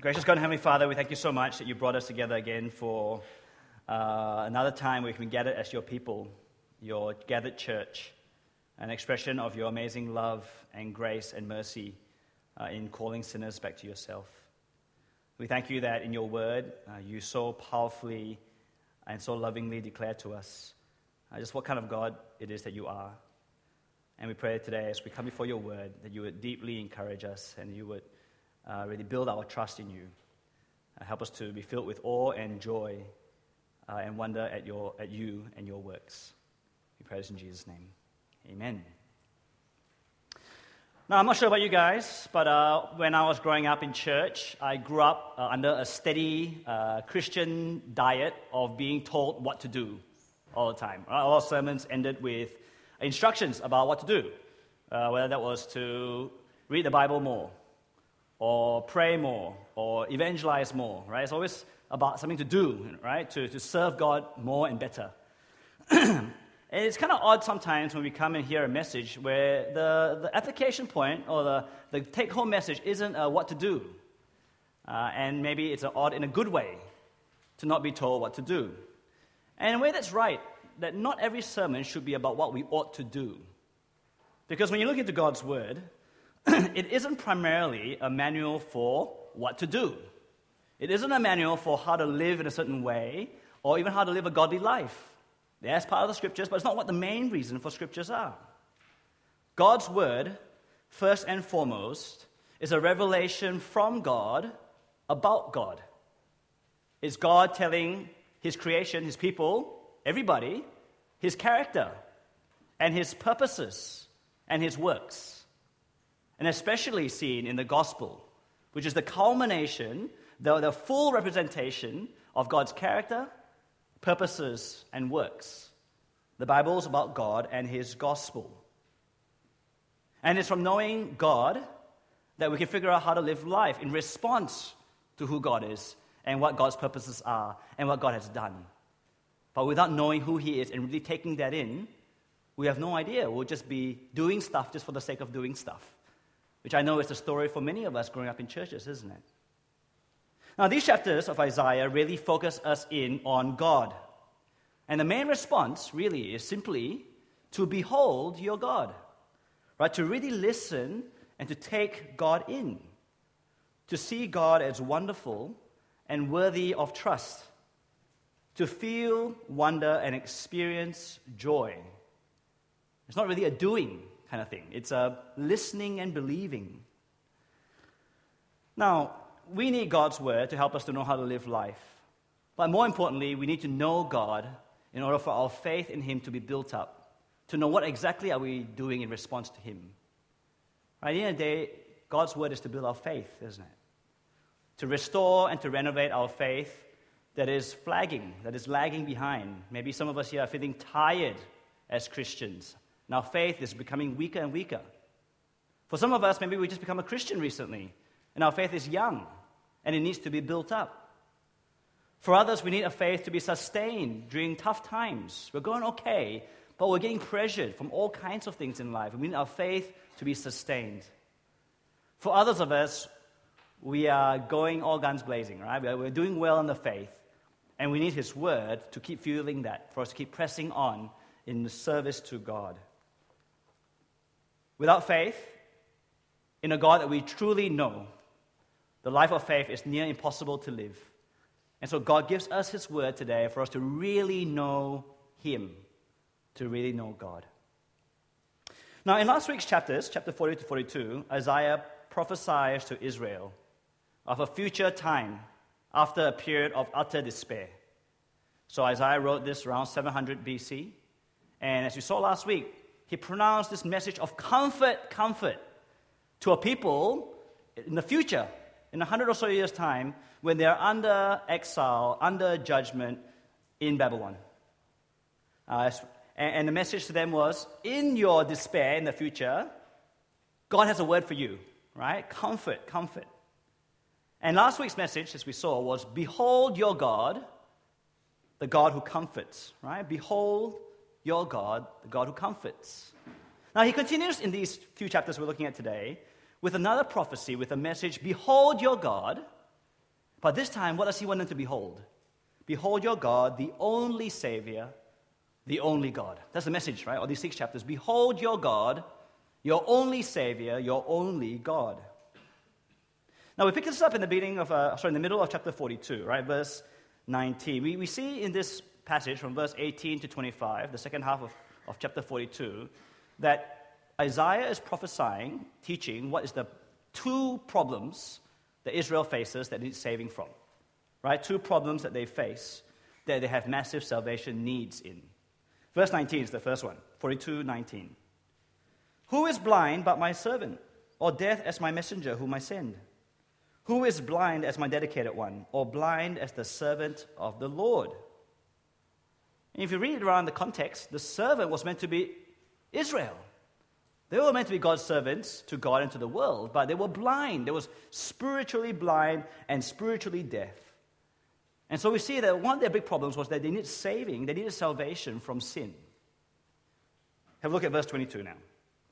Gracious God and Heavenly Father, we thank you so much that you brought us together again for uh, another time we can gather as your people, your gathered church, an expression of your amazing love and grace and mercy uh, in calling sinners back to yourself. We thank you that in your word, uh, you so powerfully and so lovingly declare to us uh, just what kind of God it is that you are. And we pray today as we come before your word that you would deeply encourage us and you would uh, really build our trust in you. Uh, help us to be filled with awe and joy uh, and wonder at, your, at you and your works. We pray this in Jesus' name. Amen. Now, I'm not sure about you guys, but uh, when I was growing up in church, I grew up uh, under a steady uh, Christian diet of being told what to do all the time. All sermons ended with instructions about what to do, uh, whether that was to read the Bible more, or pray more or evangelize more, right? It's always about something to do, right? To, to serve God more and better. and it's kind of odd sometimes when we come and hear a message where the, the application point or the, the take home message isn't uh, what to do. Uh, and maybe it's odd in a good way to not be told what to do. And in a way, that's right, that not every sermon should be about what we ought to do. Because when you look into God's Word, it isn't primarily a manual for what to do. It isn't a manual for how to live in a certain way or even how to live a godly life. That's part of the scriptures, but it's not what the main reason for scriptures are. God's word, first and foremost, is a revelation from God about God. It's God telling his creation, his people, everybody, his character and his purposes and his works and especially seen in the gospel, which is the culmination, the, the full representation of God's character, purposes, and works. The Bible is about God and His gospel. And it's from knowing God that we can figure out how to live life in response to who God is and what God's purposes are and what God has done. But without knowing who He is and really taking that in, we have no idea. We'll just be doing stuff just for the sake of doing stuff which I know is the story for many of us growing up in churches, isn't it? Now, these chapters of Isaiah really focus us in on God. And the main response really is simply to behold your God, right? To really listen and to take God in, to see God as wonderful and worthy of trust, to feel wonder and experience joy. It's not really a doing, kind of thing. It's a listening and believing. Now, we need God's word to help us to know how to live life. But more importantly, we need to know God in order for our faith in Him to be built up, to know what exactly are we doing in response to Him. Right, at the end of the day, God's word is to build our faith, isn't it? To restore and to renovate our faith that is flagging, that is lagging behind. Maybe some of us here are feeling tired as Christians, and our faith is becoming weaker and weaker. For some of us, maybe we just become a Christian recently, and our faith is young, and it needs to be built up. For others, we need a faith to be sustained during tough times. We're going okay, but we're getting pressured from all kinds of things in life. We need our faith to be sustained. For others of us, we are going all guns blazing, right? We're doing well in the faith, and we need His Word to keep fueling that, for us to keep pressing on in the service to God. Without faith in a God that we truly know, the life of faith is near impossible to live. And so God gives us His word today for us to really know Him, to really know God. Now, in last week's chapters, chapter 40 to 42, Isaiah prophesies to Israel of a future time after a period of utter despair. So Isaiah wrote this around 700 BC. And as you saw last week, he pronounced this message of comfort, comfort to a people in the future, in a hundred or so years' time, when they're under exile, under judgment in Babylon. Uh, and, and the message to them was in your despair in the future, God has a word for you, right? Comfort, comfort. And last week's message, as we saw, was Behold your God, the God who comforts, right? Behold your God, the God who comforts. Now, he continues in these few chapters we're looking at today with another prophecy with a message Behold your God, But this time, what does he want them to behold? Behold your God, the only Savior, the only God. That's the message, right? Of these six chapters. Behold your God, your only Savior, your only God. Now we pick this up in the beginning of, uh, sorry, in the middle of chapter 42, right? Verse 19. We, we see in this passage from verse 18 to 25, the second half of, of chapter 42, that Isaiah is prophesying, teaching what is the two problems that Israel faces that needs saving from. Right? Two problems that they face that they have massive salvation needs in. Verse 19 is the first one, 42 19. Who is blind but my servant, or deaf as my messenger whom I send? Who is blind as my dedicated one, or blind as the servant of the Lord? If you read around the context, the servant was meant to be Israel. They were meant to be God's servants to God and to the world, but they were blind. They were spiritually blind and spiritually deaf. And so we see that one of their big problems was that they needed saving, they needed salvation from sin. Have a look at verse 22 now.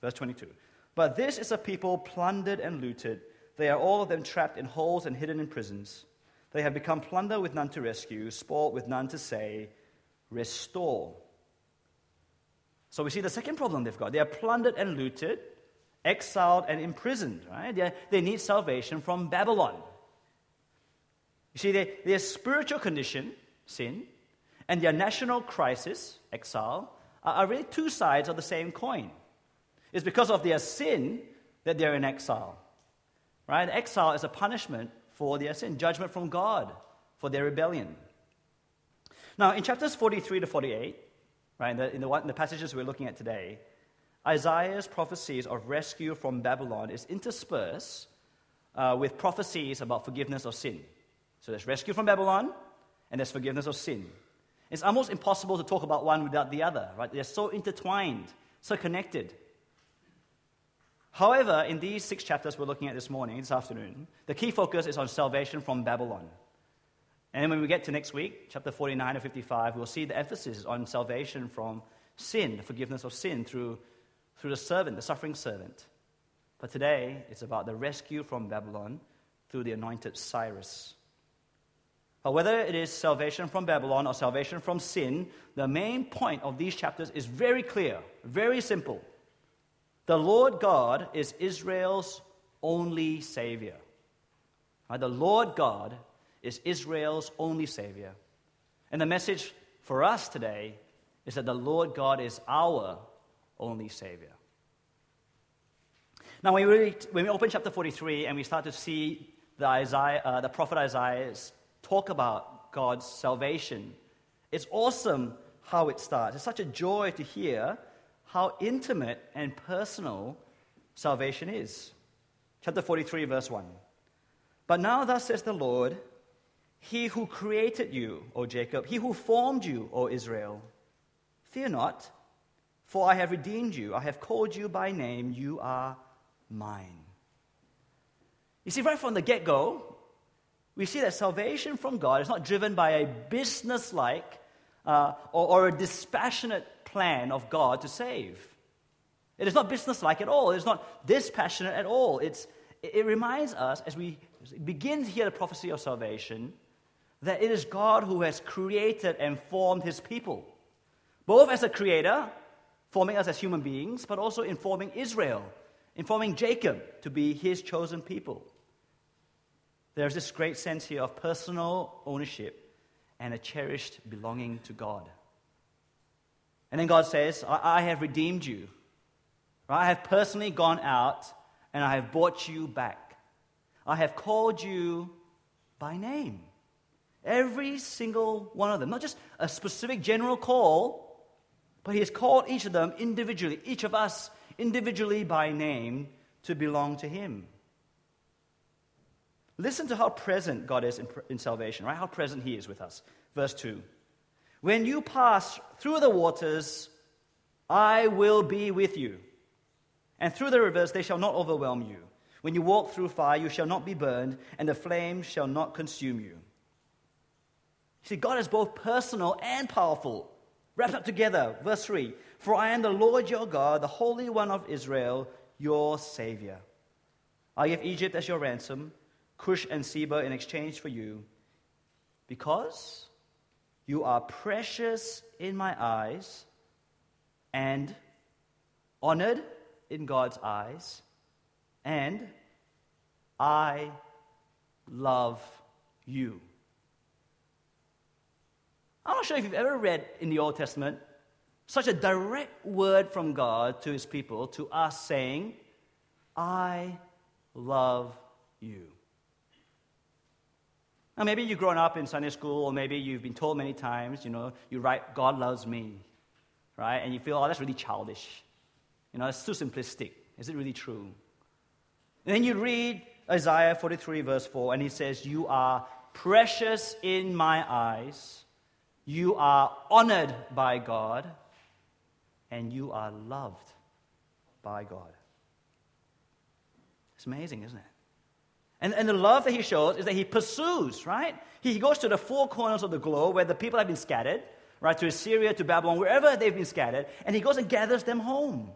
Verse 22. But this is a people plundered and looted. They are all of them trapped in holes and hidden in prisons. They have become plunder with none to rescue, sport with none to say, restore. So we see the second problem they've got. They are plundered and looted, exiled and imprisoned, right? They, they need salvation from Babylon. You see, they, their spiritual condition, sin, and their national crisis, exile, are, are really two sides of the same coin. It's because of their sin that they're in exile. Right? Exile is a punishment for their sin, judgment from God for their rebellion. Now, in chapters 43 to 48, right, in the, in the, in the passages we're looking at today, Isaiah's prophecies of rescue from Babylon is interspersed uh, with prophecies about forgiveness of sin. So there's rescue from Babylon, and there's forgiveness of sin. It's almost impossible to talk about one without the other, right? They're so intertwined, so connected. However, in these six chapters we're looking at this morning, this afternoon, the key focus is on salvation from Babylon. And then when we get to next week, chapter 49 and 55, we'll see the emphasis on salvation from sin, the forgiveness of sin through, through the servant, the suffering servant. But today, it's about the rescue from Babylon through the anointed Cyrus. But whether it is salvation from Babylon or salvation from sin, the main point of these chapters is very clear, very simple. The Lord God is Israel's only Savior. The Lord God is Israel's only Savior. And the message for us today is that the Lord God is our only Savior. Now, when we, read, when we open chapter 43 and we start to see the, Isaiah, uh, the prophet Isaiah talk about God's salvation, it's awesome how it starts. It's such a joy to hear how intimate and personal salvation is. Chapter 43, verse 1. But now, thus says the Lord, he who created you, O Jacob, he who formed you, O Israel. Fear not, for I have redeemed you. I have called you by name. You are mine. You see, right from the get go, we see that salvation from God is not driven by a business like uh, or, or, a dispassionate plan of God to save. It is not business like at all. It is not dispassionate at all. It's, it reminds us, as we begin to hear the prophecy of salvation, that it is God who has created and formed his people, both as a creator, forming us as human beings, but also informing Israel, informing Jacob to be his chosen people. There's this great sense here of personal ownership and a cherished belonging to God. And then God says, I, I have redeemed you. I have personally gone out and I have brought you back. I have called you by name. Every single one of them. Not just a specific general call, but He has called each of them individually, each of us individually by name to belong to Him. Listen to how present God is in, in salvation, right? How present He is with us. Verse 2 When you pass through the waters, I will be with you. And through the rivers, they shall not overwhelm you. When you walk through fire, you shall not be burned, and the flames shall not consume you. See, God is both personal and powerful, wrapped up together. Verse 3 For I am the Lord your God, the Holy One of Israel, your Savior. I give Egypt as your ransom, Cush and Seba in exchange for you, because you are precious in my eyes and honored in God's eyes, and I love you. I'm not sure if you've ever read in the Old Testament such a direct word from God to his people, to us, saying, I love you. Now, maybe you've grown up in Sunday school, or maybe you've been told many times, you know, you write, God loves me, right? And you feel, oh, that's really childish. You know, it's too simplistic. Is it really true? And then you read Isaiah 43, verse 4, and he says, You are precious in my eyes, you are honored by God, and you are loved by God. It's amazing, isn't it? And, and the love that he shows is that he pursues, right? He goes to the four corners of the globe where the people have been scattered, right? To Assyria, to Babylon, wherever they've been scattered, and he goes and gathers them home.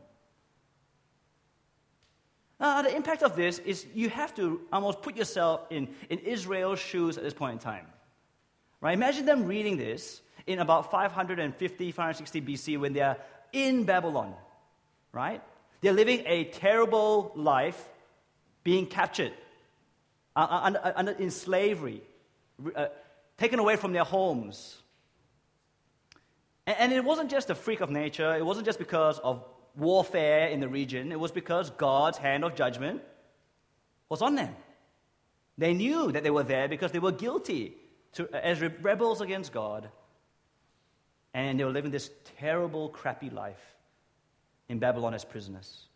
Now, the impact of this is you have to almost put yourself in, in Israel's shoes at this point in time. Right? Imagine them reading this in about 550, 560 BC when they are in Babylon. Right? They're living a terrible life being captured uh, uh uh, in slavery, taken away from their homes. And it wasn't just a freak of nature, it wasn't just because of warfare in the region, it was because God's hand of judgment was on them. They knew that they were there because they were guilty to, as rebels against God. And they were living this terrible, crappy life in Babylon as prisoners.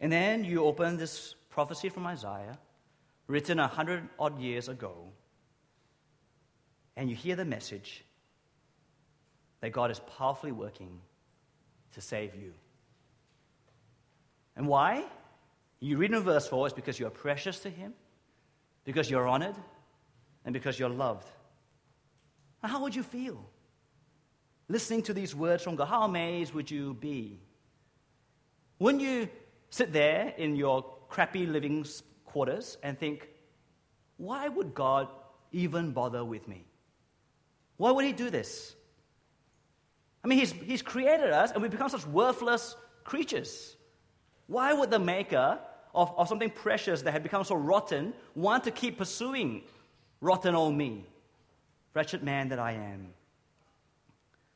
And then you open this prophecy from Isaiah, written a hundred odd years ago, and you hear the message that God is powerfully working to save you. And why? You read in verse 4 it's because you are precious to Him, because you're honored, and because you're loved. how would you feel listening to these words from God? How amazed would you be? Wouldn't you sit there in your crappy living quarters and think, why would God even bother with me? Why would He do this? I mean, he's, he's created us and we become such worthless creatures. Why would the maker of, of something precious that had become so rotten want to keep pursuing rotten old me? Wretched man that I am.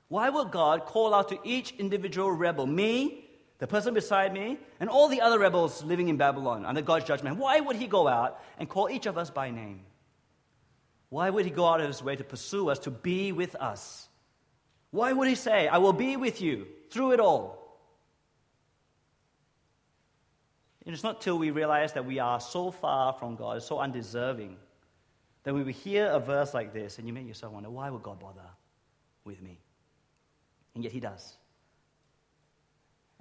Why would God call out to each individual rebel, me, the person beside me, and all the other rebels living in Babylon under God's judgment? Why would He go out and call each of us by name? Why would He go out of His way to pursue us, to be with us? Why would he say, I will be with you through it all? And it's not till we realize that we are so far from God, so undeserving, that we will hear a verse like this and you make yourself wonder, why would God bother with me? And yet he does.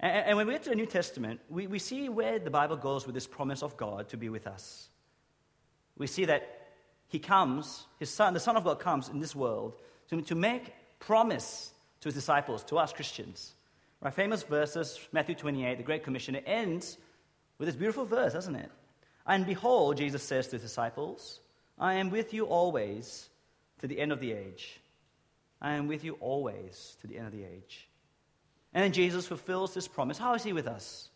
And, and when we get to the New Testament, we, we see where the Bible goes with this promise of God to be with us. We see that he comes, his son, the Son of God comes in this world to, to make promise to his disciples, to us Christians. Right, famous verses, Matthew 28, the Great Commission, it ends with this beautiful verse, doesn't it? And behold, Jesus says to his disciples, I am with you always to the end of the age. I am with you always to the end of the age. And then Jesus fulfills this promise. How is he with us?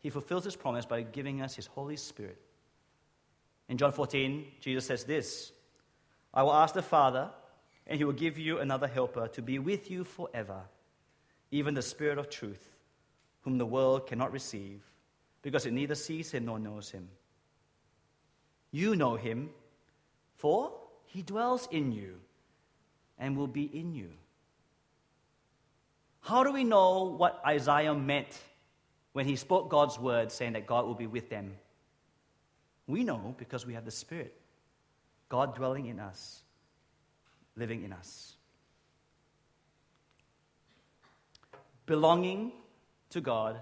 He fulfills this promise by giving us his Holy Spirit. In John 14, Jesus says this I will ask the Father and he will give you another helper to be with you forever, even the Spirit of truth, whom the world cannot receive, because it neither sees him nor knows him. You know him, for he dwells in you and will be in you. How do we know what Isaiah meant when he spoke God's word, saying that God will be with them? We know because we have the Spirit, God dwelling in us living in us. Belonging to God,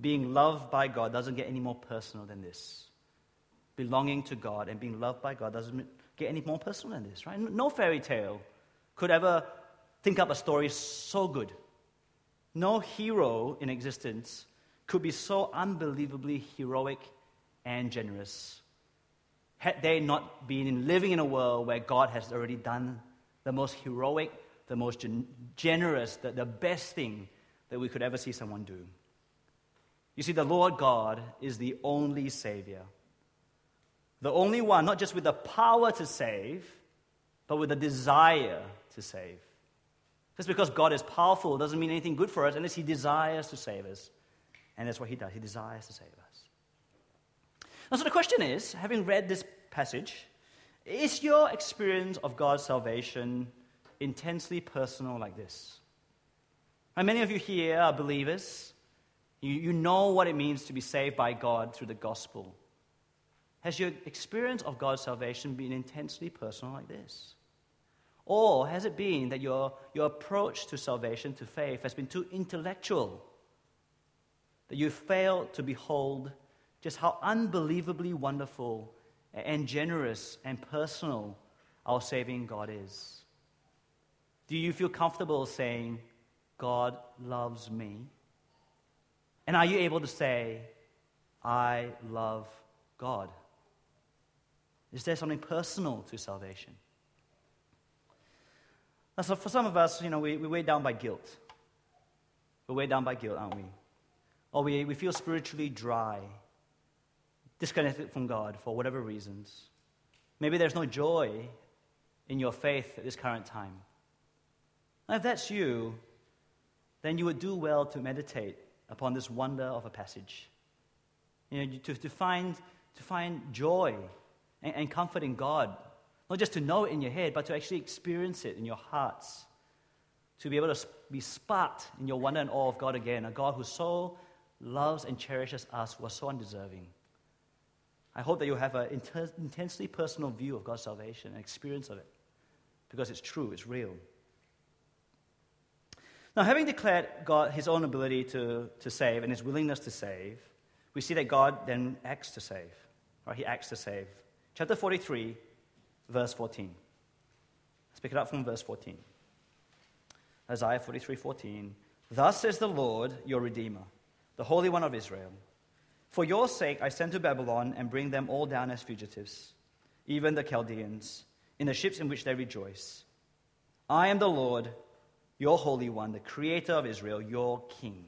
being loved by God, doesn't get any more personal than this. Belonging to God and being loved by God doesn't get any more personal than this, right? No fairy tale could ever think up a story so good. No hero in existence could be so unbelievably heroic and generous had they not been living in a world where God has already done the most heroic, the most gen- generous, the, the best thing that we could ever see someone do. You see, the Lord God is the only Savior. The only one, not just with the power to save, but with the desire to save. Just because God is powerful doesn't mean anything good for us unless He desires to save us. And that's what He does. He desires to save us. Now, so the question is having read this passage, is your experience of God's salvation intensely personal like this? And many of you here are believers. You, you know what it means to be saved by God through the gospel. Has your experience of God's salvation been intensely personal like this? Or has it been that your, your approach to salvation, to faith, has been too intellectual? That you failed to behold just how unbelievably wonderful and generous and personal our saving God is? Do you feel comfortable saying, God loves me? And are you able to say, I love God? Is there something personal to salvation? Now, so for some of us, you know, we, we're weighed down by guilt. We're weighed down by guilt, aren't we? Or we, we feel spiritually dry, disconnected from God for whatever reasons. Maybe there's no joy in your faith at this current time. And if that's you, then you would do well to meditate upon this wonder of a passage. You know, to, to, find, to find joy and, and comfort in God not just to know it in your head, but to actually experience it in your hearts. To be able to be sparked in your wonder and awe of God again, a God who so loves and cherishes us who are so undeserving. I hope that you'll have an inter- intensely personal view of God's salvation and experience of it because it's true, it's real. Now, having declared God his own ability to, to save and his willingness to save, we see that God then acts to save. Right? He acts to save. Chapter 43 verse 14. Let's pick it up from verse 14. Isaiah 43 14. Thus says the Lord, your Redeemer, the Holy One of Israel For your sake I send to Babylon and bring them all down as fugitives, even the Chaldeans, in the ships in which they rejoice. I am the Lord, your Holy One, the Creator of Israel, your King.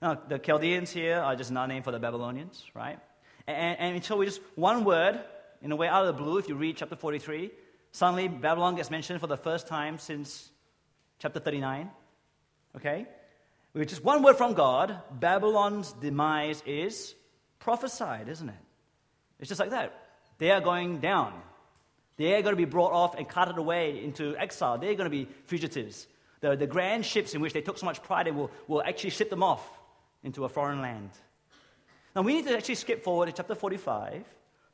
Now, the Chaldeans here are just another name for the Babylonians, right? And, and so we just one word in a way, out of the blue, if you read chapter 43, suddenly Babylon gets mentioned for the first time since chapter 39. Okay? With just one word from God, Babylon's demise is prophesied, isn't it? It's just like that. They are going down. They are going to be brought off and carted away into exile. They're going to be fugitives. The, the grand ships in which they took so much pride in will, will actually ship them off into a foreign land. Now, we need to actually skip forward to chapter 45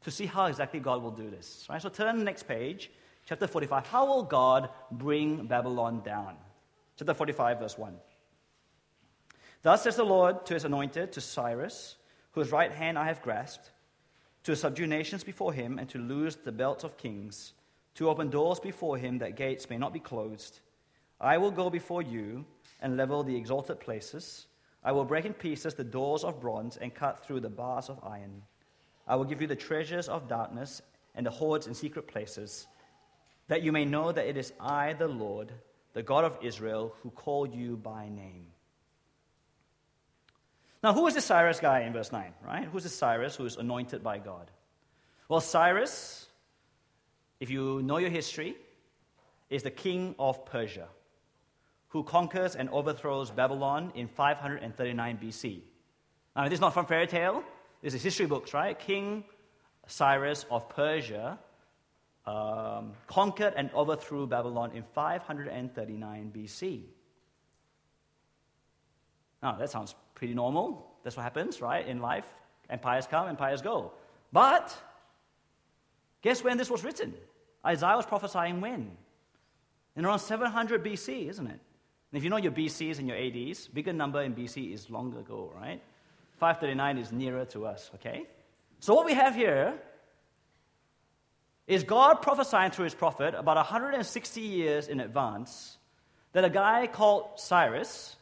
to see how exactly God will do this. Right? So turn the next page, chapter 45. How will God bring Babylon down? Chapter 45, verse 1. Thus says the Lord to his anointed, to Cyrus, whose right hand I have grasped, to subdue nations before him, and to loose the belts of kings, to open doors before him that gates may not be closed. I will go before you and level the exalted places. I will break in pieces the doors of bronze and cut through the bars of iron. I will give you the treasures of darkness and the hoards in secret places, that you may know that it is I, the Lord, the God of Israel, who called you by name. Now, who is this Cyrus guy in verse 9, right? Who's this Cyrus who is anointed by God? Well, Cyrus, if you know your history, is the king of Persia, who conquers and overthrows Babylon in 539 BC. Now, this is not from fairy tale. This is history books, right? King Cyrus of Persia um, conquered and overthrew Babylon in 539 BC. Now, that sounds pretty normal. That's what happens, right? In life, empires come, empires go. But guess when this was written? Isaiah was prophesying when? In around 700 BC, isn't it? And if you know your BCs and your ADs, bigger number in BC is long ago, right? 539 is nearer to us, okay? So what we have here is God prophesying through his prophet about 160 years in advance that a guy called Cyrus,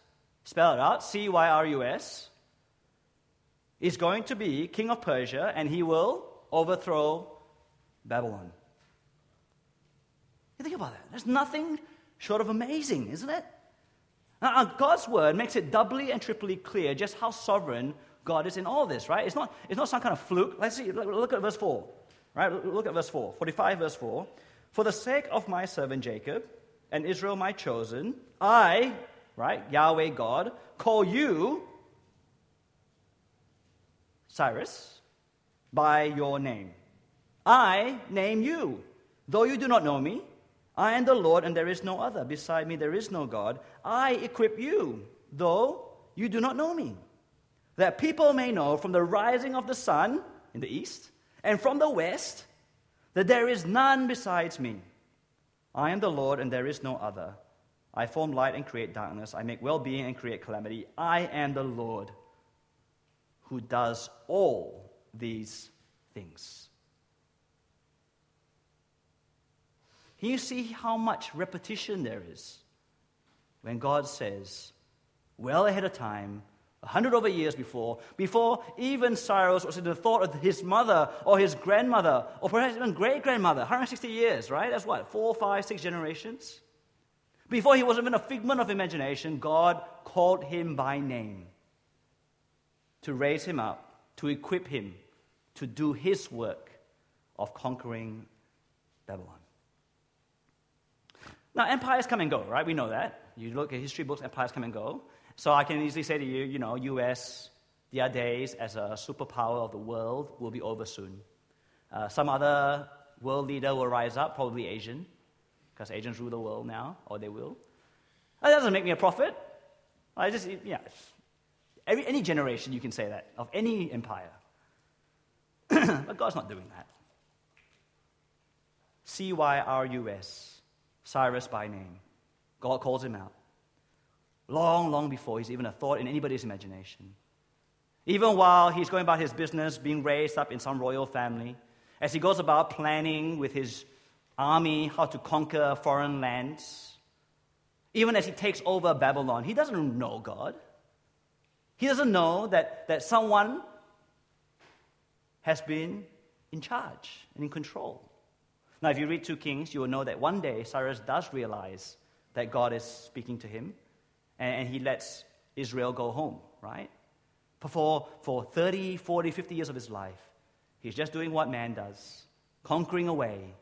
spell it out, C Y R U S, is going to be king of Persia and he will overthrow Babylon. You think about that. There's nothing short of amazing, isn't it? Now, God's word makes it doubly and triply clear just how sovereign God is in all this, right? It's not, it's not some kind of fluke. Let's see, look at verse 4. Right? Look at verse 4. 45, verse 4. For the sake of my servant Jacob and Israel, my chosen, I, right, Yahweh God, call you, Cyrus, by your name. I name you, though you do not know me. I am the Lord, and there is no other. Beside me, there is no God. I equip you, though you do not know me, that people may know from the rising of the sun in the east and from the west that there is none besides me. I am the Lord, and there is no other. I form light and create darkness. I make well being and create calamity. I am the Lord who does all these things. Can you see how much repetition there is when God says, well ahead of time, a hundred over years before, before even Cyrus was in the thought of his mother or his grandmother or perhaps even great grandmother, 160 years, right? That's what, four, five, six generations? Before he was even a figment of imagination, God called him by name to raise him up, to equip him to do his work of conquering Babylon. Now, empires come and go, right? We know that. You look at history books, empires come and go. So I can easily say to you, you know, US, The their days as a superpower of the world will be over soon. Uh, some other world leader will rise up, probably Asian, because Asians rule the world now, or they will. That doesn't make me a prophet. I just, yeah, every, any generation you can say that of any empire. but God's not doing that. C Y R U S, Cyrus by name. God calls him out long, long before he's even a thought in anybody's imagination. Even while he's going about his business, being raised up in some royal family, as he goes about planning with his army how to conquer foreign lands, even as he takes over Babylon, he doesn't know God. He doesn't know that, that someone has been in charge and in control. Now, if you read 2 Kings, you will know that one day Cyrus does realize that God is speaking to him and, he lets Israel go home, right? For, for 30, 40, 50 years of his life, he's just doing what man does, conquering away,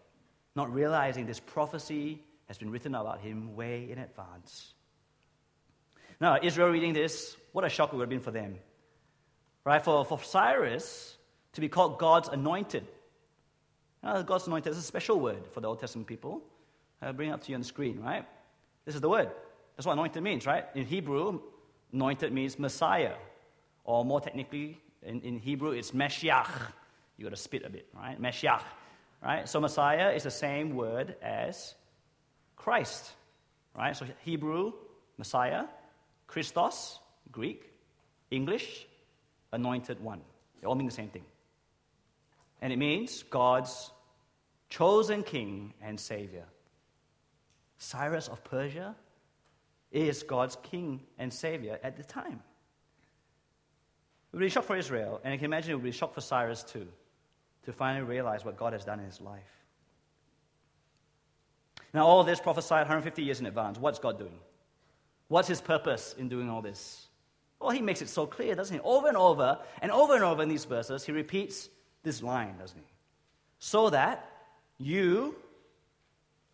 not realizing this prophecy has been written about him way in advance. Now, Israel reading this, what a shock it would have been for them. Right? For, for Cyrus to be called God's anointed. Now, God's anointed is a special word for the Old Testament people. I'll bring it up to you on the screen, right? This is the word. That's what anointed means, right? In Hebrew, anointed means Messiah. Or more technically, in, in Hebrew, it's Mashiach. You got to spit a bit, right? Mashiach, right? So Messiah is the same word as Christ, right? So Hebrew, Messiah, Christos, Greek, English, anointed one. They all mean the same thing. And it means God's chosen king and savior. Cyrus of Persia is God's king and savior at the time. It would be a shock for Israel, and I can imagine it would be a shock for Cyrus too, to finally realize what God has done in his life. Now, all this prophesied 150 years in advance. What's God doing? What's his purpose in doing all this? Well, he makes it so clear, doesn't he? Over and over, and over and over in these verses, he repeats this line, doesn't he? So that you,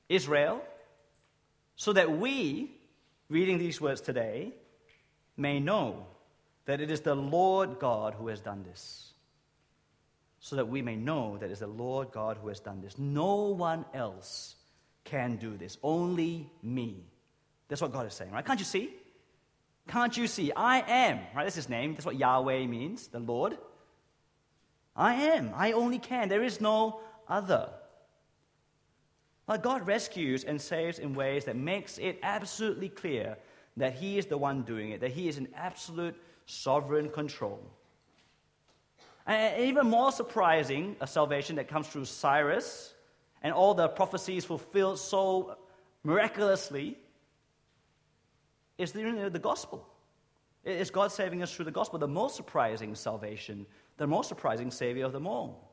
Israel, so that we, reading these words today, may know that it is the Lord God who has done this. So that we may know that it is the Lord God who has done this. No one else can do this, only me. That's what God is saying, right? Can't you see? Can't you see? I am, right? That's his name. That's what Yahweh means, the Lord. I am. I only can. There is no other. But God rescues and saves in ways that makes it absolutely clear that He is the one doing it, that He is in absolute sovereign control. And even more surprising, a salvation that comes through Cyrus and all the prophecies fulfilled so miraculously is the, the gospel. It's God saving us through the gospel, the most surprising salvation, the most surprising Savior of them all.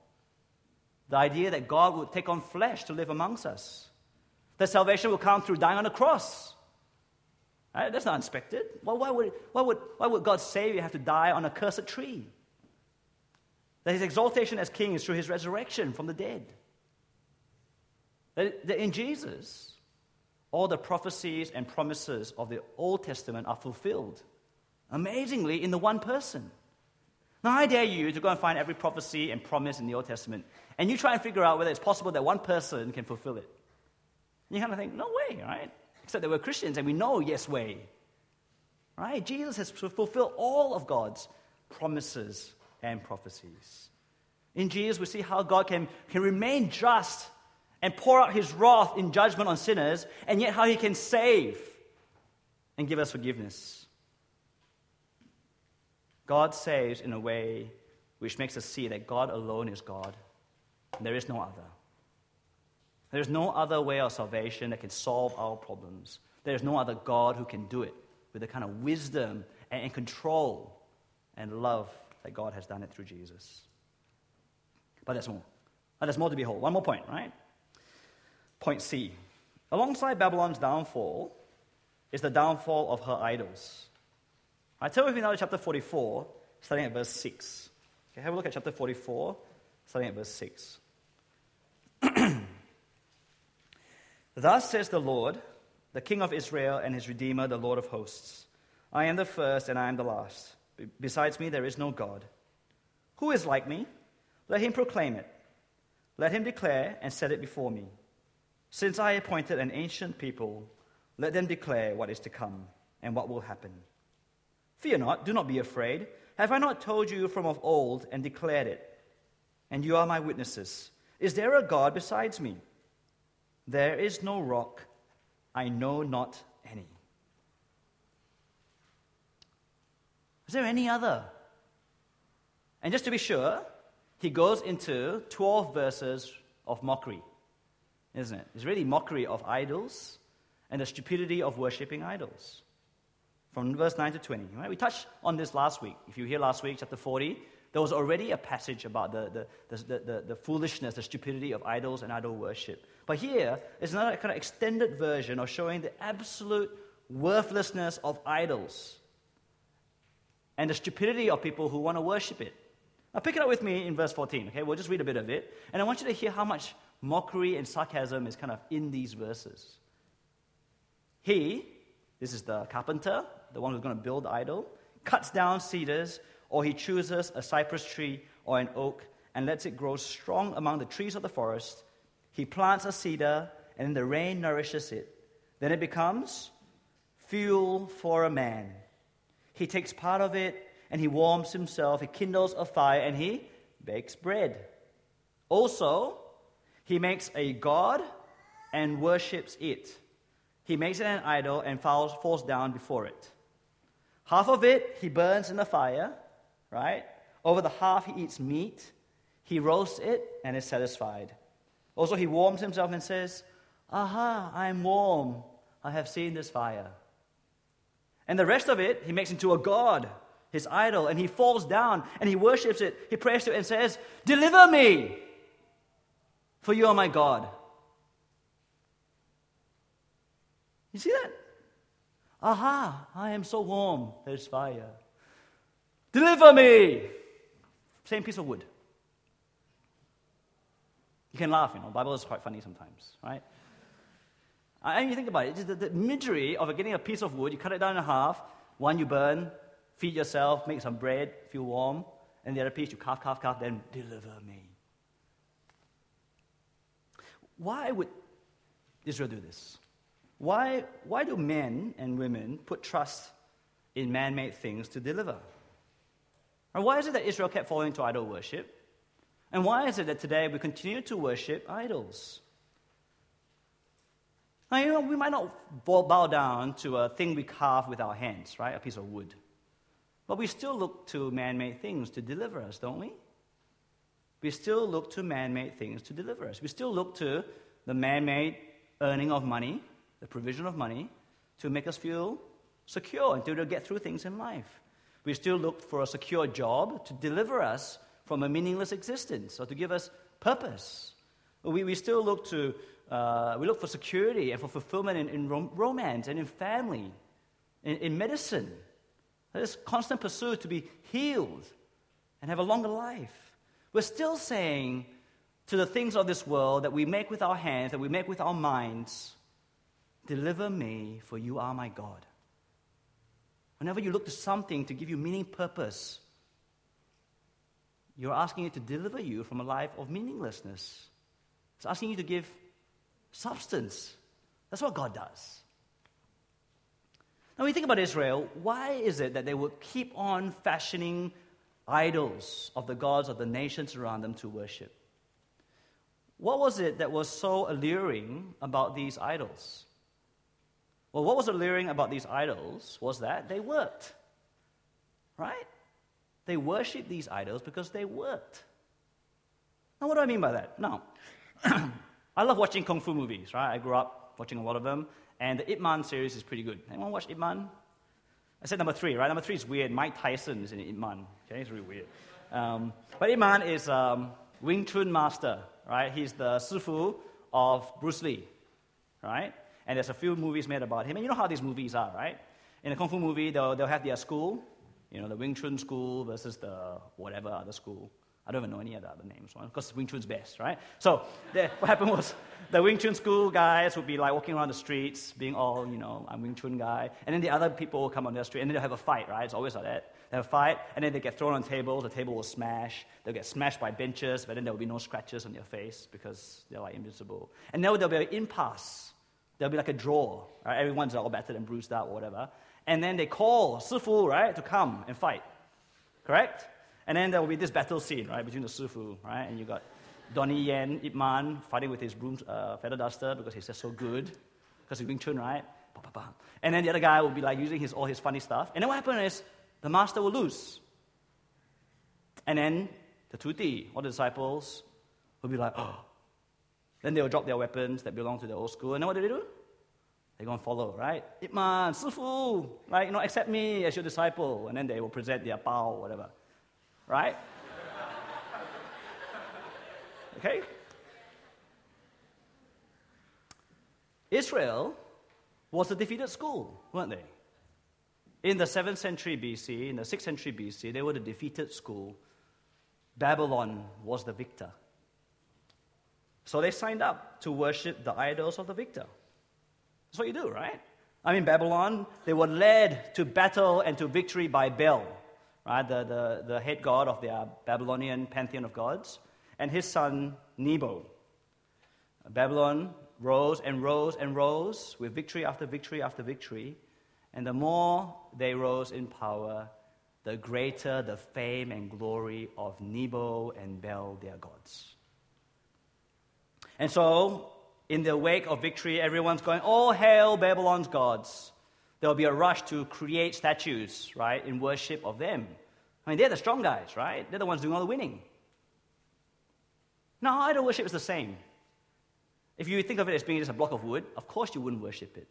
The idea that God would take on flesh to live amongst us. That salvation will come through dying on a cross. Right? That's not unexpected. Well, why, would, why, would, why would God save you have to die on a cursed tree? That his exaltation as king is through his resurrection from the dead. That, that in Jesus, all the prophecies and promises of the Old Testament are fulfilled. Amazingly, in the one person. Now, I dare you to go and find every prophecy and promise in the Old Testament, and you try and figure out whether it's possible that one person can fulfill it. And you kind of think, no way, right? Except that we're Christians and we know, yes, way. Right? Jesus has fulfilled all of God's promises and prophecies. In Jesus, we see how God can, can remain just and pour out his wrath in judgment on sinners, and yet how he can save and give us forgiveness. God saves in a way which makes us see that God alone is God, and there is no other. There is no other way of salvation that can solve our problems. There is no other God who can do it with the kind of wisdom and control and love that God has done it through Jesus. But there's more. There's more to behold. One more point, right? Point C. Alongside Babylon's downfall is the downfall of her idols. I tell you now to chapter 44, starting at verse 6. Okay, have a look at chapter 44, starting at verse 6. Thus says the Lord, the King of Israel and his Redeemer, the Lord of hosts I am the first and I am the last. Besides me, there is no God. Who is like me? Let him proclaim it. Let him declare and set it before me. Since I appointed an ancient people, let them declare what is to come and what will happen. Fear not, do not be afraid. Have I not told you from of old and declared it? And you are my witnesses. Is there a God besides me? There is no rock, I know not any. Is there any other? And just to be sure, he goes into 12 verses of mockery, isn't it? It's really mockery of idols and the stupidity of worshipping idols. From verse 9 to 20. Right? We touched on this last week. If you hear last week, chapter 40, there was already a passage about the, the, the, the, the foolishness, the stupidity of idols and idol worship. But here is another kind of extended version of showing the absolute worthlessness of idols and the stupidity of people who want to worship it. Now, pick it up with me in verse 14, okay? We'll just read a bit of it. And I want you to hear how much mockery and sarcasm is kind of in these verses. He, this is the carpenter, the one who's going to build the idol, cuts down cedars, or he chooses a cypress tree or an oak and lets it grow strong among the trees of the forest. He plants a cedar, and the rain nourishes it. Then it becomes fuel for a man. He takes part of it and he warms himself, he kindles a fire, and he bakes bread. Also, he makes a god and worships it. He makes it an idol and falls, falls down before it. Half of it he burns in the fire, right? Over the half he eats meat. He roasts it and is satisfied. Also, he warms himself and says, Aha, I am warm. I have seen this fire. And the rest of it he makes into a god his idol, and he falls down and he worships it. He prays to it and says, Deliver me, for you are my God. You see that? Aha, I am so warm. There's fire. Deliver me. Same piece of wood. You can laugh, you know. Bible is quite funny sometimes, right? And you think about it, the, the imagery of getting a piece of wood, you cut it down in half, one you burn, feed yourself, make some bread, feel warm, and the other piece you carve, carve, carve, then deliver me. Why would Israel do this? Why, why do men and women put trust in man made things to deliver? And why is it that Israel kept falling to idol worship? And why is it that today we continue to worship idols? Now, you know, we might not bow down to a thing we carve with our hands, right? A piece of wood. But we still look to man made things to deliver us, don't we? We still look to man made things to deliver us. We still look to the man made earning of money, the provision of money, to make us feel secure and to get through things in life. We still look for a secure job to deliver us from a meaningless existence or to give us purpose. We, we still look to, uh, we look for security and for fulfillment in, in rom- romance and in family, in, in medicine. There's constant pursuit to be healed and have a longer life. We're still saying to the things of this world that we make with our hands, that we make with our minds, Deliver me, for you are my God. Whenever you look to something to give you meaning, purpose, you're asking it to deliver you from a life of meaninglessness. It's asking you to give substance. That's what God does. Now, when you think about Israel, why is it that they would keep on fashioning idols of the gods of the nations around them to worship? What was it that was so alluring about these idols? Well, what was alluring about these idols was that they worked. Right? They worshiped these idols because they worked. Now, what do I mean by that? Now, I love watching kung fu movies, right? I grew up watching a lot of them, and the Ip Man series is pretty good. Anyone watch Ip Man? I said number three, right? Number three is weird. Mike Tyson is in Ip Man. Okay, it's really weird. Um, but Ip Man is um, Wing Chun master, right? He's the sifu of Bruce Lee, right? And there's a few movies made about him. And you know how these movies are, right? In a kung fu movie, they'll, they'll have their school, you know, the Wing Chun school versus the whatever other school. I don't even know any of the other names, because Wing Chun's best, right? So the, what happened was the Wing Chun school guys would be like walking around the streets, being all, you know, I'm Wing Chun guy. And then the other people will come on the street, and then they'll have a fight, right? It's always like that. They have a fight, and then they get thrown on tables. The table will smash. They'll get smashed by benches, but then there will be no scratches on their face because they're like invincible. And now there'll be an impasse There'll be like a draw, right? Everyone's all battered and bruised out or whatever. And then they call Sifu, right, to come and fight. Correct? And then there will be this battle scene, right, between the Sifu, right? And you got Donnie Yen, Ip Man, fighting with his broom, uh, feather duster because he's just so good. Because he's Wing Chun, right? And then the other guy will be like using his, all his funny stuff. And then what happens is the master will lose. And then the Tuti, all the disciples, will be like, oh, then they'll drop their weapons that belong to the old school. And then what do they do? They're going to follow, right? Ip Man, right? You know, accept me as your disciple. And then they will present their or whatever, right? okay? Israel was a defeated school, weren't they? In the 7th century BC, in the 6th century BC, they were the defeated school. Babylon was the victor. So they signed up to worship the idols of the victor. That's what you do, right? I mean, Babylon, they were led to battle and to victory by Bel, right? The, the, the head god of their uh, Babylonian pantheon of gods, and his son Nebo. Babylon rose and rose and rose with victory after victory after victory. And the more they rose in power, the greater the fame and glory of Nebo and Bel, their gods. And so, in the wake of victory, everyone's going, All hail Babylon's gods. There will be a rush to create statues, right, in worship of them. I mean, they're the strong guys, right? They're the ones doing all the winning. Now, idol worship is the same. If you think of it as being just a block of wood, of course you wouldn't worship it.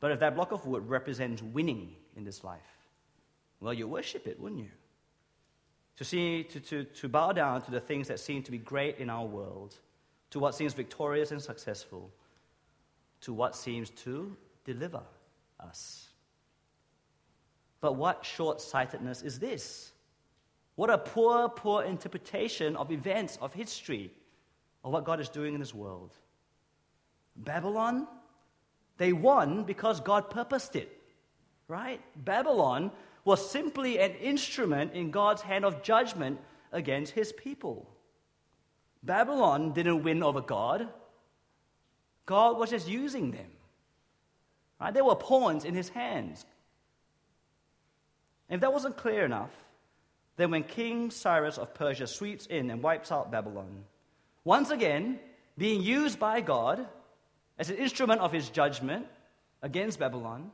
But if that block of wood represents winning in this life, well, you worship it, wouldn't you? To, see, to, to, to bow down to the things that seem to be great in our world to what seems victorious and successful, to what seems to deliver us. But what short sightedness is this? What a poor, poor interpretation of events, of history, of what God is doing in this world. Babylon, they won because God purposed it, right? Babylon was simply an instrument in God's hand of judgment against his people. Babylon didn't win over God. God was just using them. Right? They were pawns in his hands. If that wasn't clear enough, then when King Cyrus of Persia sweeps in and wipes out Babylon, once again, being used by God as an instrument of his judgment against Babylon,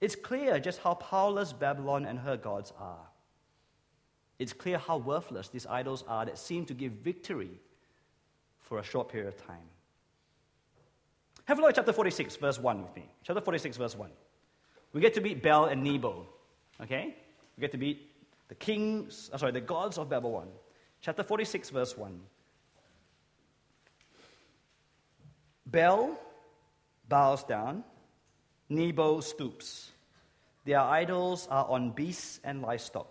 it's clear just how powerless Babylon and her gods are it's clear how worthless these idols are that seem to give victory for a short period of time. Have a look at chapter 46, verse 1 with me. Chapter 46, verse 1. We get to meet Bel and Nebo, okay? We get to meet the kings, uh, sorry, the gods of Babylon. Chapter 46, verse 1. Bel bows down, Nebo stoops. Their idols are on beasts and livestock.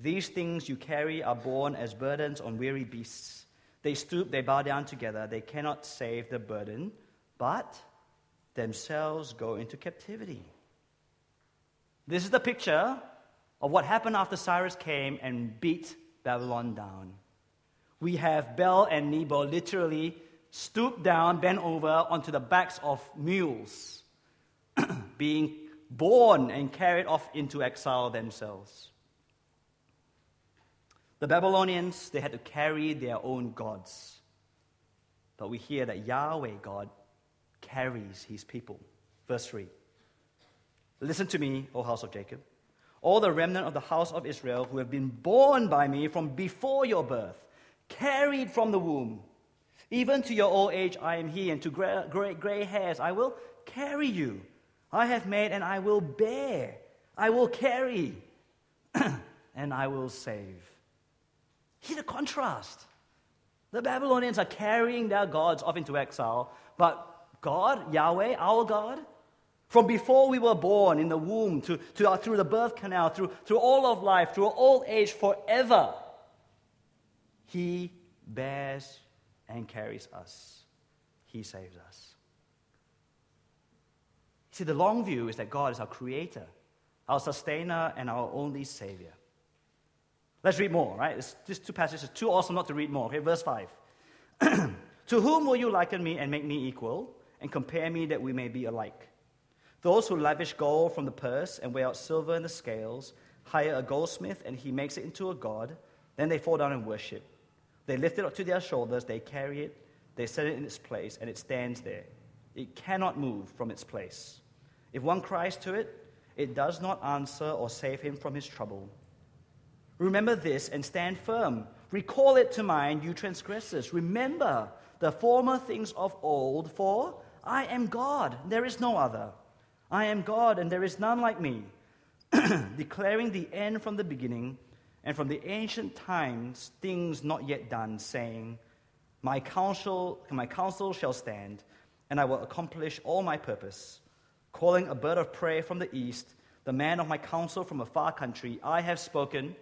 These things you carry are borne as burdens on weary beasts. They stoop, they bow down together. They cannot save the burden, but themselves go into captivity. This is the picture of what happened after Cyrus came and beat Babylon down. We have Bel and Nebo literally stooped down, bent over onto the backs of mules, being borne and carried off into exile themselves. The Babylonians, they had to carry their own gods. But we hear that Yahweh God carries his people. Verse 3. Listen to me, O house of Jacob, all the remnant of the house of Israel who have been borne by me from before your birth, carried from the womb. Even to your old age I am he, and to gray, gray, gray hairs I will carry you. I have made and I will bear. I will carry and I will save. Hear the contrast. The Babylonians are carrying their gods off into exile, but God, Yahweh, our God, from before we were born in the womb to, to uh, through the birth canal, through, through all of life, through old age, forever, He bears and carries us. He saves us. See, the long view is that God is our creator, our sustainer, and our only savior. Let's read more, right? It's, these two passages are too awesome not to read more. Okay, verse 5. to whom will you liken me and make me equal, and compare me that we may be alike? Those who lavish gold from the purse and weigh out silver in the scales hire a goldsmith and he makes it into a god. Then they fall down and worship. They lift it up to their shoulders, they carry it, they set it in its place, and it stands there. It cannot move from its place. If one cries to it, it does not answer or save him from his trouble. Remember this and stand firm. Recall it to mind, you transgressors. Remember the former things of old, for I am God, there is no other. I am God, and there is none like me, declaring the end from the beginning, and from the ancient times things not yet done, saying, My counsel, my counsel shall stand, and I will accomplish all my purpose. Calling a bird of prey from the east, the man of my counsel from a far country, I have spoken,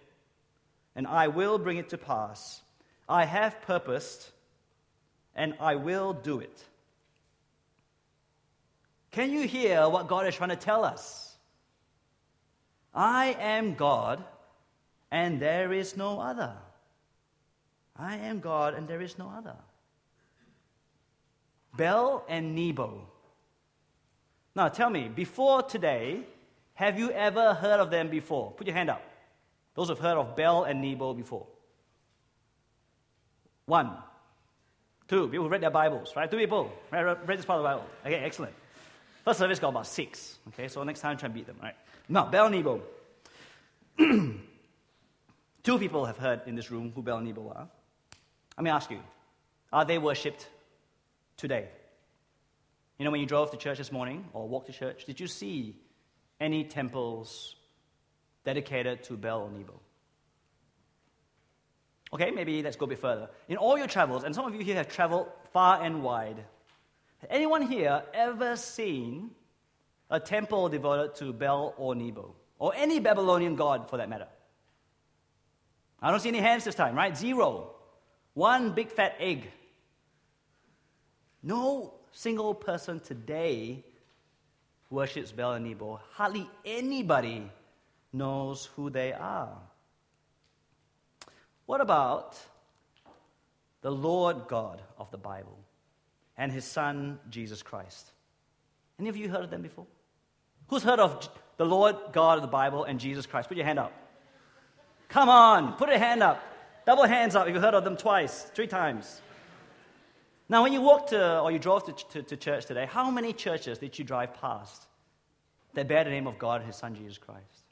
and I will bring it to pass. I have purposed, and I will do it. Can you hear what God is trying to tell us? I am God, and there is no other. I am God, and there is no other. Bel and Nebo. Now tell me, before today, have you ever heard of them before? Put your hand up. Those who've heard of Bel and Nebo before. One. Two. People who read their Bibles, right? Two people. Read, read this part of the Bible. Okay, excellent. First service got about six. Okay, so next time try and beat them, right? Now, Bel Nebo. Two people have heard in this room who Bel Nebo are. Let me ask you, are they worshipped today? You know, when you drove to church this morning or walked to church, did you see any temples dedicated to Bel or Nebo? Okay, maybe let's go a bit further. In all your travels, and some of you here have traveled far and wide, has Anyone here ever seen a temple devoted to Bel or Nebo? Or any Babylonian god for that matter? I don't see any hands this time, right? Zero. One big fat egg. No single person today worships Bel and Nebo. Hardly anybody knows who they are. What about the Lord God of the Bible? and his son, Jesus Christ. Any of you heard of them before? Who's heard of the Lord God of the Bible and Jesus Christ? Put your hand up. Come on, put your hand up. Double hands up if you heard of them twice, three times. Now, when you walked to, or you drove to, to, to church today, how many churches did you drive past that bear the name of God and His Son, Jesus Christ?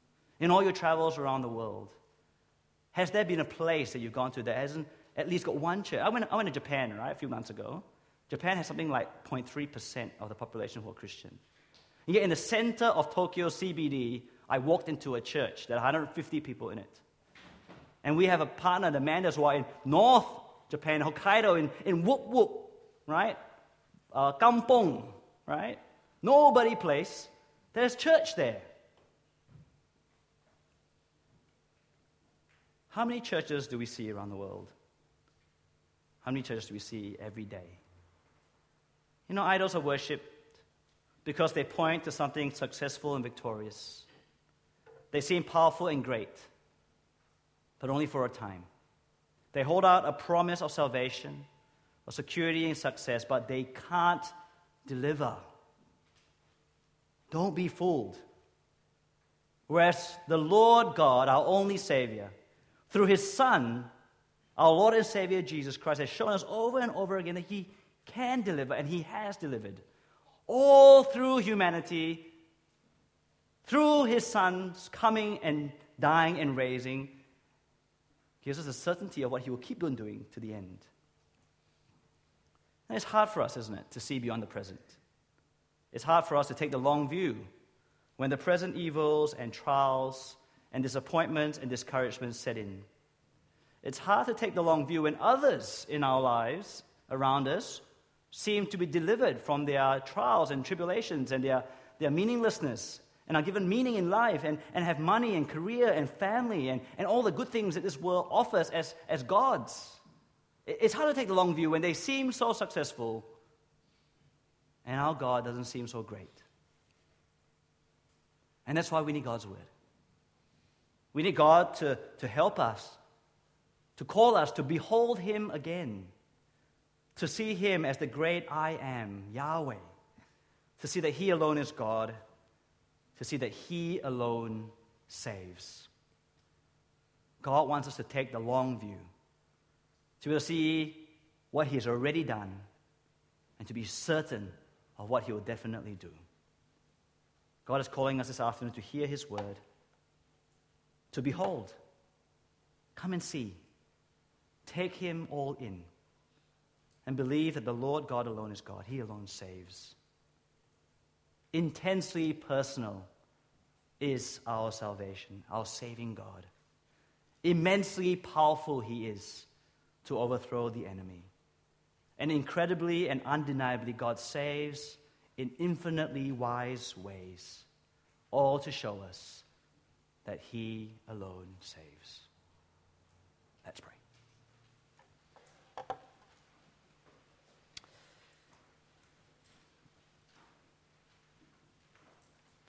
In all your travels around the world, has there been a place that you've gone to that hasn't at least got one church? I went, I went to Japan, right, a few months ago. Japan has something like 0.3% of the population who are Christian. And yet, in the center of Tokyo CBD, I walked into a church that had 150 people in it. And we have a partner, the Mandas, who are in North Japan, Hokkaido, in, in Whoop Whoop, right? Uh, Kampong, right? Nobody place. There's church there. How many churches do we see around the world? How many churches do we see every day? You know, idols are worshipped because they point to something successful and victorious. They seem powerful and great, but only for a time. They hold out a promise of salvation, of security and success, but they can't deliver. Don't be fooled. Whereas the Lord God, our only Savior, through His Son, our Lord and Savior Jesus Christ, has shown us over and over again that He can deliver, and He has delivered. All through humanity, through His Son's coming and dying and raising, gives us a certainty of what He will keep on doing to the end. And it's hard for us, isn't it, to see beyond the present. It's hard for us to take the long view when the present evils and trials and disappointments and discouragement set in. It's hard to take the long view when others in our lives around us seem to be delivered from their trials and tribulations and their, their meaninglessness and are given meaning in life and, and have money and career and family and, and all the good things that this world offers as, as gods. It's hard to take the long view when they seem so successful and our God doesn't seem so great. And that's why we need God's word. We need God to, to help us, to call us to behold Him again, to see Him as the great I am, Yahweh, to see that He alone is God, to see that He alone saves. God wants us to take the long view, to be able to see what He has already done, and to be certain of what He will definitely do. God is calling us this afternoon to hear His word to behold. Come and see. Take him all in. And believe that the Lord God alone is God. He alone saves. Intensely personal is our salvation, our saving God. Immensely powerful he is to overthrow the enemy. And incredibly and undeniably, God saves in infinitely wise ways, all to show us that He alone saves. Let's pray.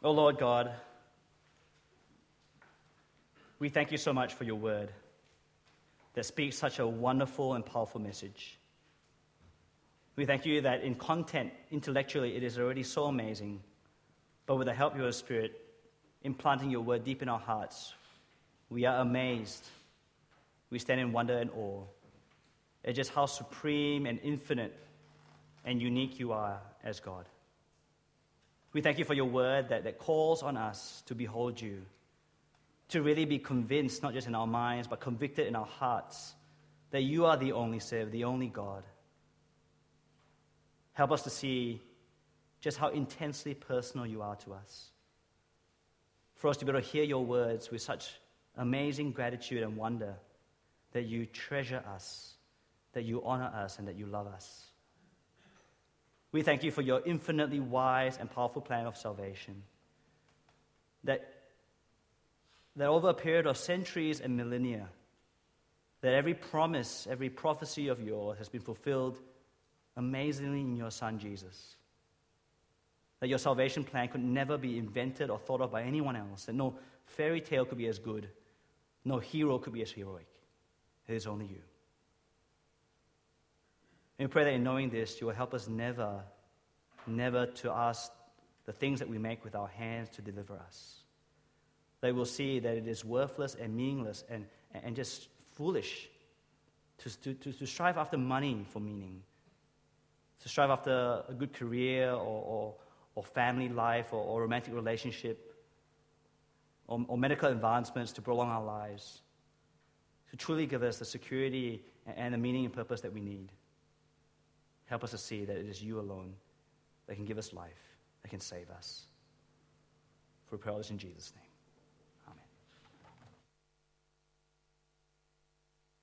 Oh Lord God, we thank you so much for your word that speaks such a wonderful and powerful message. We thank you that in content, intellectually, it is already so amazing, but with the help of your Spirit, implanting your word deep in our hearts, we are amazed. We stand in wonder and awe at just how supreme and infinite and unique you are as God. We thank you for your word that, that calls on us to behold you, to really be convinced, not just in our minds, but convicted in our hearts, that you are the only Savior, the only God. Help us to see just how intensely personal you are to us for us to be able to hear your words with such amazing gratitude and wonder that you treasure us, that you honor us, and that you love us. We thank you for your infinitely wise and powerful plan of salvation. That, that over a period of centuries and millennia, that every promise, every prophecy of yours has been fulfilled amazingly in your Son Jesus that your salvation plan could never be invented or thought of by anyone else, that no fairy tale could be as good, no hero could be as heroic. It is only you. And we pray that in knowing this, you will help us never, never to ask the things that we make with our hands to deliver us. They will see that it is worthless and meaningless and, and just foolish to, to, to strive after money for meaning, to strive after a good career or, or, or family life or, or romantic relationship or, or medical advancements to prolong our lives, to truly give us the security and the meaning and purpose that we need. Help us to see that it is you alone that can give us life, that can save us. For we pray this in Jesus' name.